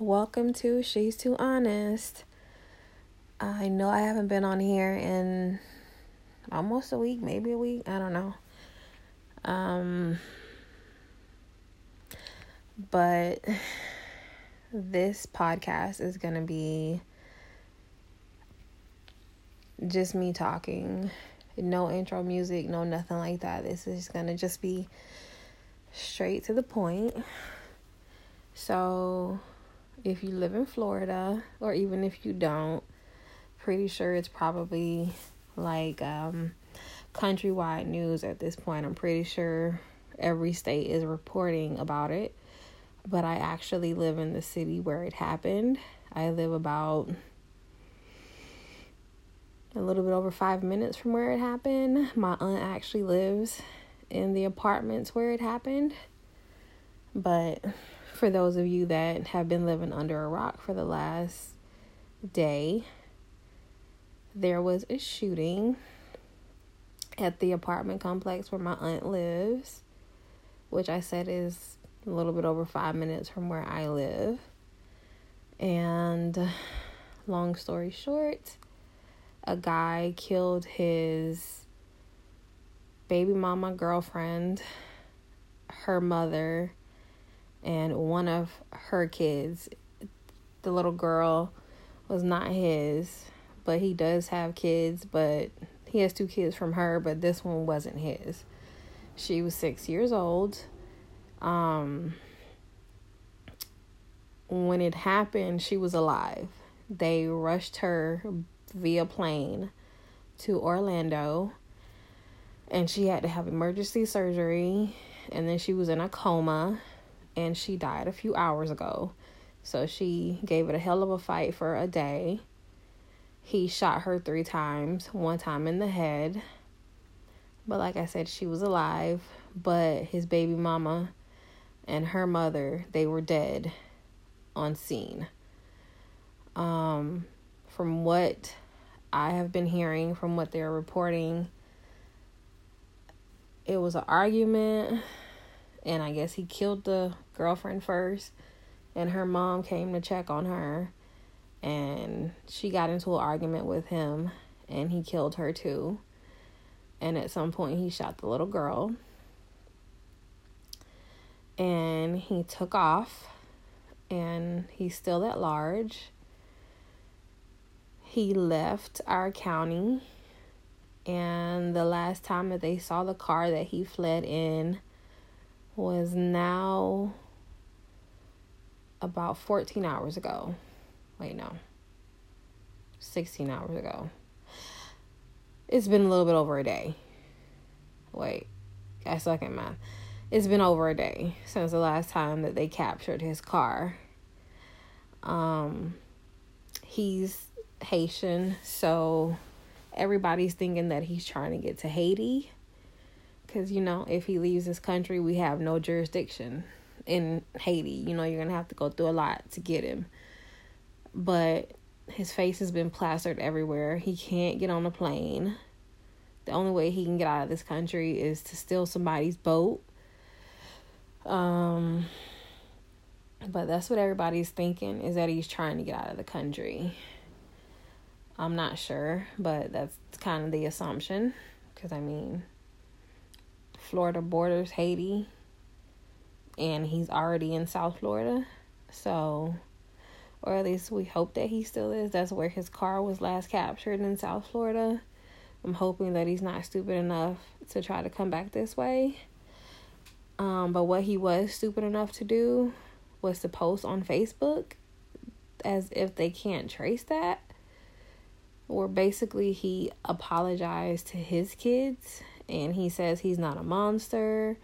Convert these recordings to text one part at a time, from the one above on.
Welcome to She's Too Honest. I know I haven't been on here in almost a week, maybe a week, I don't know. Um but this podcast is going to be just me talking. No intro music, no nothing like that. This is going to just be straight to the point. So, if you live in Florida, or even if you don't, pretty sure it's probably like um, countrywide news at this point. I'm pretty sure every state is reporting about it but I actually live in the city where it happened. I live about a little bit over five minutes from where it happened. My aunt actually lives in the apartments where it happened. But for those of you that have been living under a rock for the last day, there was a shooting at the apartment complex where my aunt lives, which I said is a little bit over five minutes from where I live. And long story short, a guy killed his baby mama girlfriend, her mother, and one of her kids. The little girl was not his, but he does have kids, but he has two kids from her, but this one wasn't his. She was six years old um, when it happened, she was alive. They rushed her via plane to Orlando and she had to have emergency surgery and then she was in a coma and she died a few hours ago. So she gave it a hell of a fight for a day. He shot her 3 times, one time in the head. But like I said, she was alive, but his baby mama and her mother, they were dead on scene. Um, from what I have been hearing, from what they're reporting, it was an argument, and I guess he killed the girlfriend first, and her mom came to check on her, and she got into an argument with him, and he killed her too. And at some point, he shot the little girl and he took off and he's still at large. He left our county and the last time that they saw the car that he fled in was now about 14 hours ago. Wait, no. 16 hours ago. It's been a little bit over a day. Wait, I suck at math it's been over a day since the last time that they captured his car. Um, he's Haitian, so everybody's thinking that he's trying to get to Haiti. Because, you know, if he leaves this country, we have no jurisdiction in Haiti. You know, you're going to have to go through a lot to get him. But his face has been plastered everywhere. He can't get on a plane. The only way he can get out of this country is to steal somebody's boat um, but that's what everybody's thinking is that he's trying to get out of the country. I'm not sure, but that's kind of the assumption. Because, I mean, Florida borders Haiti, and he's already in South Florida. So, or at least we hope that he still is. That's where his car was last captured in South Florida. I'm hoping that he's not stupid enough to try to come back this way. Um, but what he was stupid enough to do was to post on Facebook as if they can't trace that. Or basically, he apologized to his kids and he says he's not a monster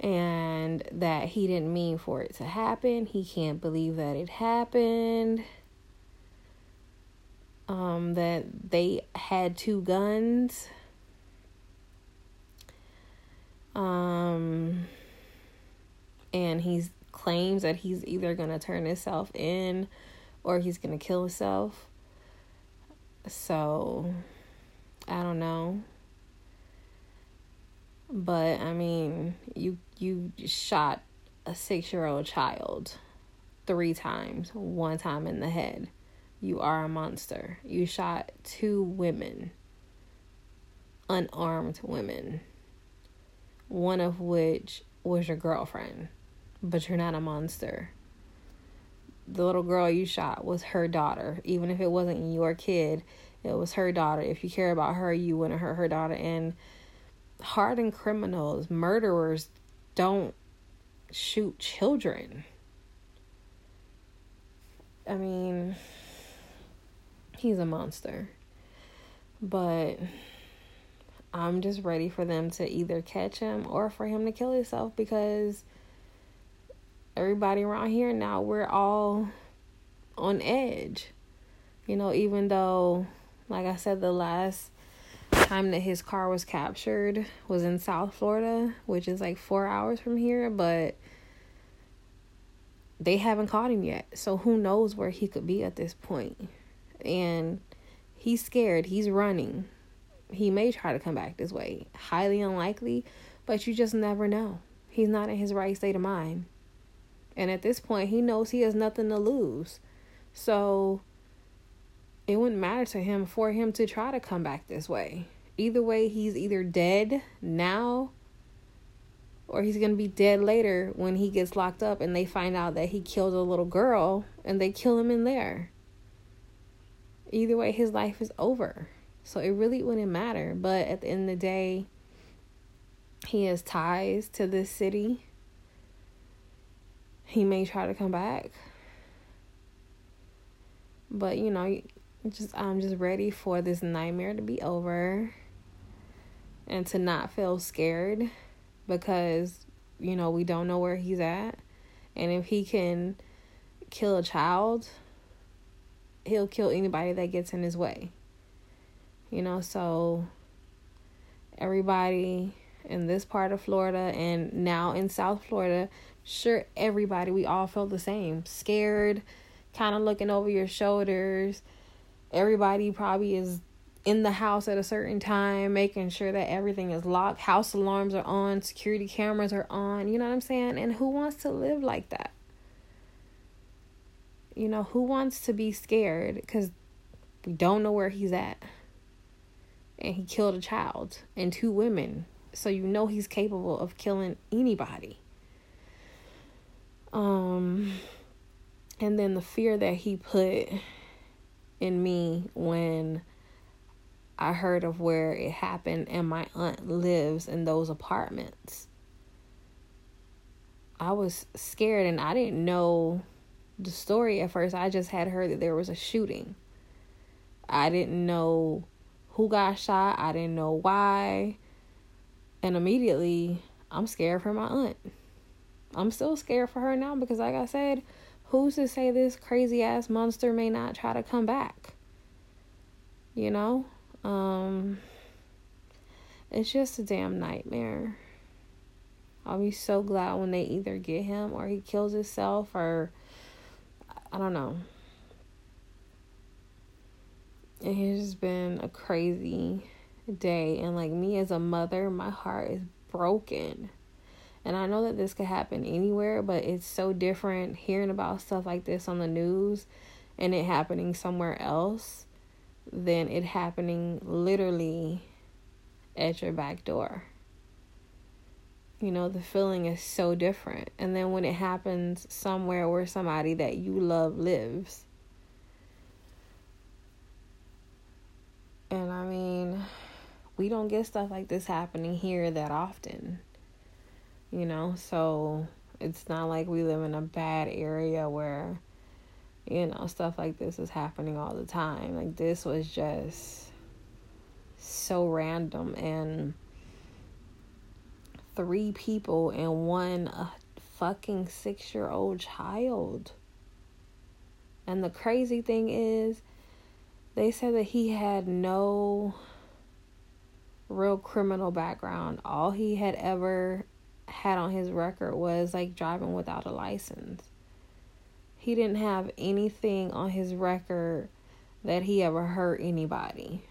and that he didn't mean for it to happen. He can't believe that it happened. Um, that they had two guns um, and he claims that he's either going to turn himself in or he's going to kill himself. So, I don't know. But I mean, you you shot a 6-year-old child. three times, one time in the head. You are a monster. You shot two women, unarmed women, one of which was your girlfriend, but you're not a monster. The little girl you shot was her daughter. Even if it wasn't your kid, it was her daughter. If you care about her, you wouldn't hurt her daughter. And hardened criminals, murderers, don't shoot children. I mean, he's a monster. But I'm just ready for them to either catch him or for him to kill himself because everybody around here now we're all on edge. You know, even though like I said the last time that his car was captured was in South Florida, which is like 4 hours from here, but they haven't caught him yet. So who knows where he could be at this point. And he's scared. He's running. He may try to come back this way. Highly unlikely, but you just never know. He's not in his right state of mind. And at this point, he knows he has nothing to lose. So it wouldn't matter to him for him to try to come back this way. Either way, he's either dead now or he's going to be dead later when he gets locked up and they find out that he killed a little girl and they kill him in there. Either way, his life is over. So it really wouldn't matter. But at the end of the day, he has ties to this city. He may try to come back. But, you know, just I'm just ready for this nightmare to be over and to not feel scared because you know we don't know where he's at. And if he can kill a child he'll kill anybody that gets in his way. You know so everybody in this part of Florida and now in South Florida sure everybody we all felt the same. Scared kind of looking over your shoulders. Everybody probably is in the house at a certain time, making sure that everything is locked, house alarms are on, security cameras are on, you know what I'm saying? And who wants to live like that? You know, who wants to be scared because we don't know where he's at? And he killed a child and two women. So you know he's capable of killing anybody. Um and then the fear that he put in me when I heard of where it happened, and my aunt lives in those apartments. I was scared and I didn't know the story at first. I just had heard that there was a shooting. I didn't know who got shot, I didn't know why. And immediately, I'm scared for my aunt. I'm still scared for her now because, like I said, who's to say this crazy ass monster may not try to come back? You know? Um, it's just a damn nightmare. I'll be so glad when they either get him or he kills himself or I don't know. It has been a crazy day and like me as a mother, my heart is broken. And I know that this could happen anywhere, but it's so different hearing about stuff like this on the news and it happening somewhere else than it happening literally at your back door. You know, the feeling is so different. And then when it happens somewhere where somebody that you love lives. And I mean, we don't get stuff like this happening here that often. You know, so it's not like we live in a bad area where you know, stuff like this is happening all the time. Like this was just so random and three people and one fucking 6-year-old child. And the crazy thing is they said that he had no real criminal background. All he had ever had on his record was like driving without a license he didn't have anything on his record that he ever hurt anybody.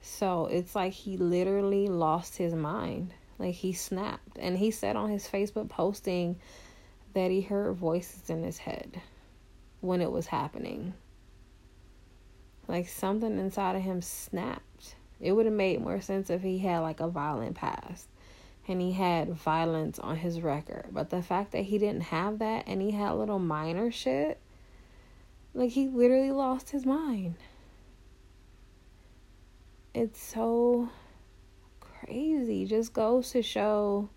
So it's like he literally lost his mind. Like he snapped. And he said on his Facebook posting that he heard voices in his head when it was happening. Like something inside of him snapped. It would have made more sense if he had like a violent past and he had violence on his record. But the fact that he didn't have that and he had little minor shit, like he literally lost his mind. It's so crazy. Just goes to show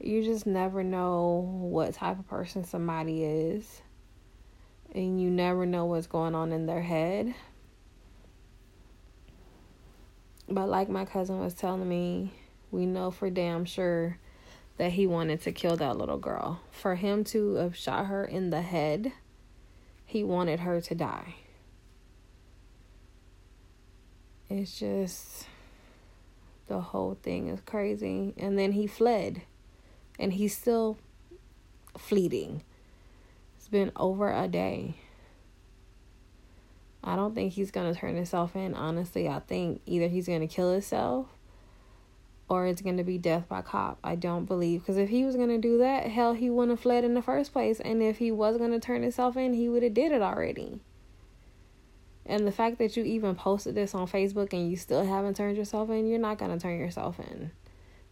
you just never know what type of person somebody is. And you never know what's going on in their head. But like my cousin was telling me, we know for damn sure that he wanted to kill that little girl. For him to have shot her in the head, he wanted her to die. It's just the whole thing is crazy. And then he fled. And he's still fleeting. It's been over a day. I don't think he's going to turn himself in. Honestly, I think either he's going to kill himself or it's going to be death by cop. I don't believe. Because if he was going to do that, hell, he wouldn't have fled in the first place. And if he was going to turn himself in, he would have did it already. And the fact that you even posted this on Facebook and you still haven't turned yourself in, you're not going to turn yourself in.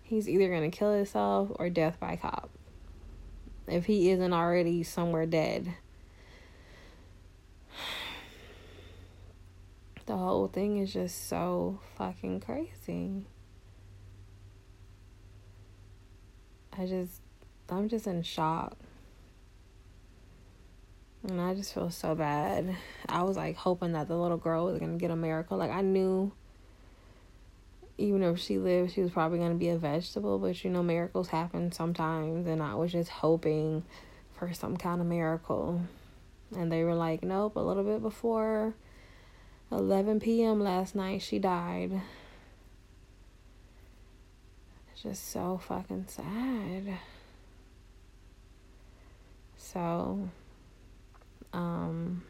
He's either going to kill himself or death by cop. If he isn't already somewhere dead. The whole thing is just so fucking crazy. I just, I'm just in shock. And I just feel so bad. I was like hoping that the little girl was to get a miracle. Like I knew even if she lived, she was probably to be a vegetable, but you know, miracles happen sometimes. And I was just hoping for some kind of miracle. And they were like, nope, a little bit before 11 p.m. last night, she died. Just so fucking sad. So, um,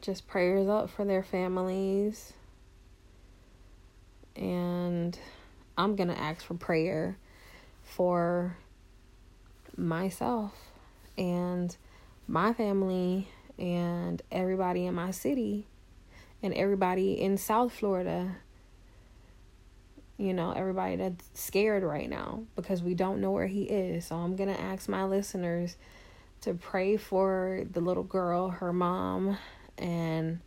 just prayers up for their families. And I'm going to ask for prayer for myself and my family and everybody in my city and everybody in South Florida. You know, everybody that's scared right now because we don't know where he is. So I'm going to ask my listeners to pray for the little girl, her mom, and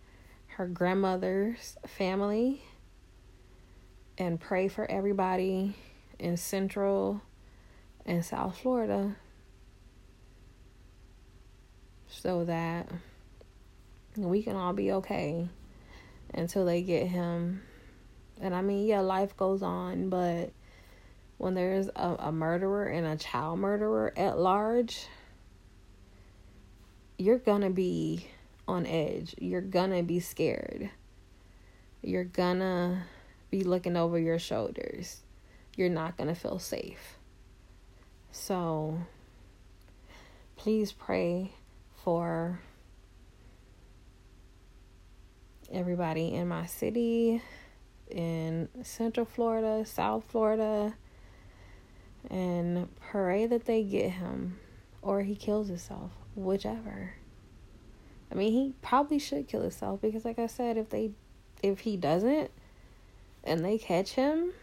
her grandmother's family, and pray for everybody in Central and South Florida so that we can all be okay until they get him. And I mean, yeah, life goes on, but when there's a, a murderer and a child murderer at large, you're gonna be on edge. You're gonna be scared. You're gonna be looking over your shoulders. You're not gonna feel safe. So please pray for everybody in my city, in Central Florida, South Florida, and pray that they get him or he kills himself whichever. I mean, he probably should kill himself because, like I said, if they, if he doesn't, and they catch him,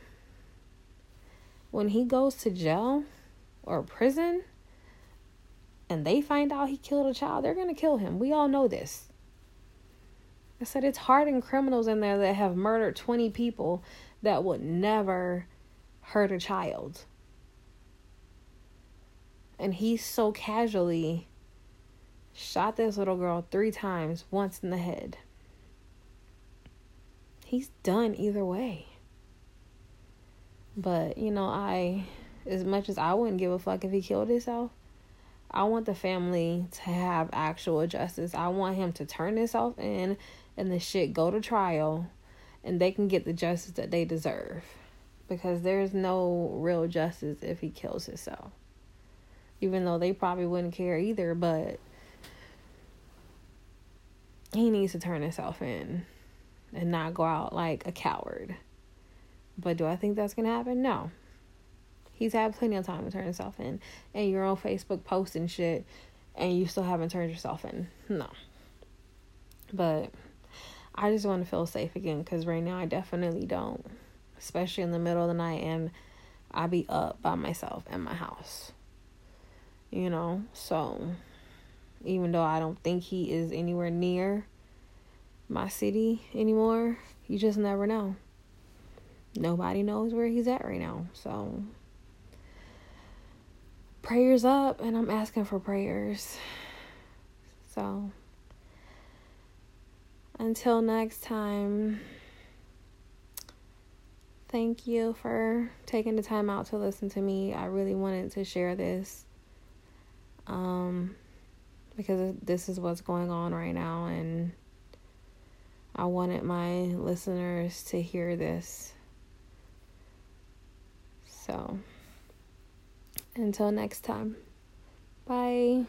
when he goes to jail or prison, and they find out he killed a child, they're gonna kill him. We all know this. I said it's hardened criminals in there that have murdered 20 people that would never hurt a child. And he so casually shot this little girl three times, once in the head. He's done either way. But, you know, I, as much as I wouldn't give a fuck if he killed himself, I want the family to have actual justice. I want him to turn himself in and the shit go to trial and they can get the justice that they deserve. Because there's no real justice if he kills himself. Even though they probably wouldn't care either, but he needs to turn himself in and not go out like a coward. But do I think that's going to happen? No. He's had plenty of time to turn himself in. And you're on Facebook posting shit and you still haven't turned yourself in. No. But I just want to feel safe again because right now I definitely don't. Especially in the middle of the night and I be up by myself in my house. You know? So even though I don't think he is anywhere near my city anymore, you just never know. Nobody knows where he's at right now. So prayers up and I'm asking for prayers. So until next time, thank you for taking the time out to listen to me. I really wanted to share this um, because this is what's going on right now, and I wanted my listeners to hear this. So. Until next time. Bye.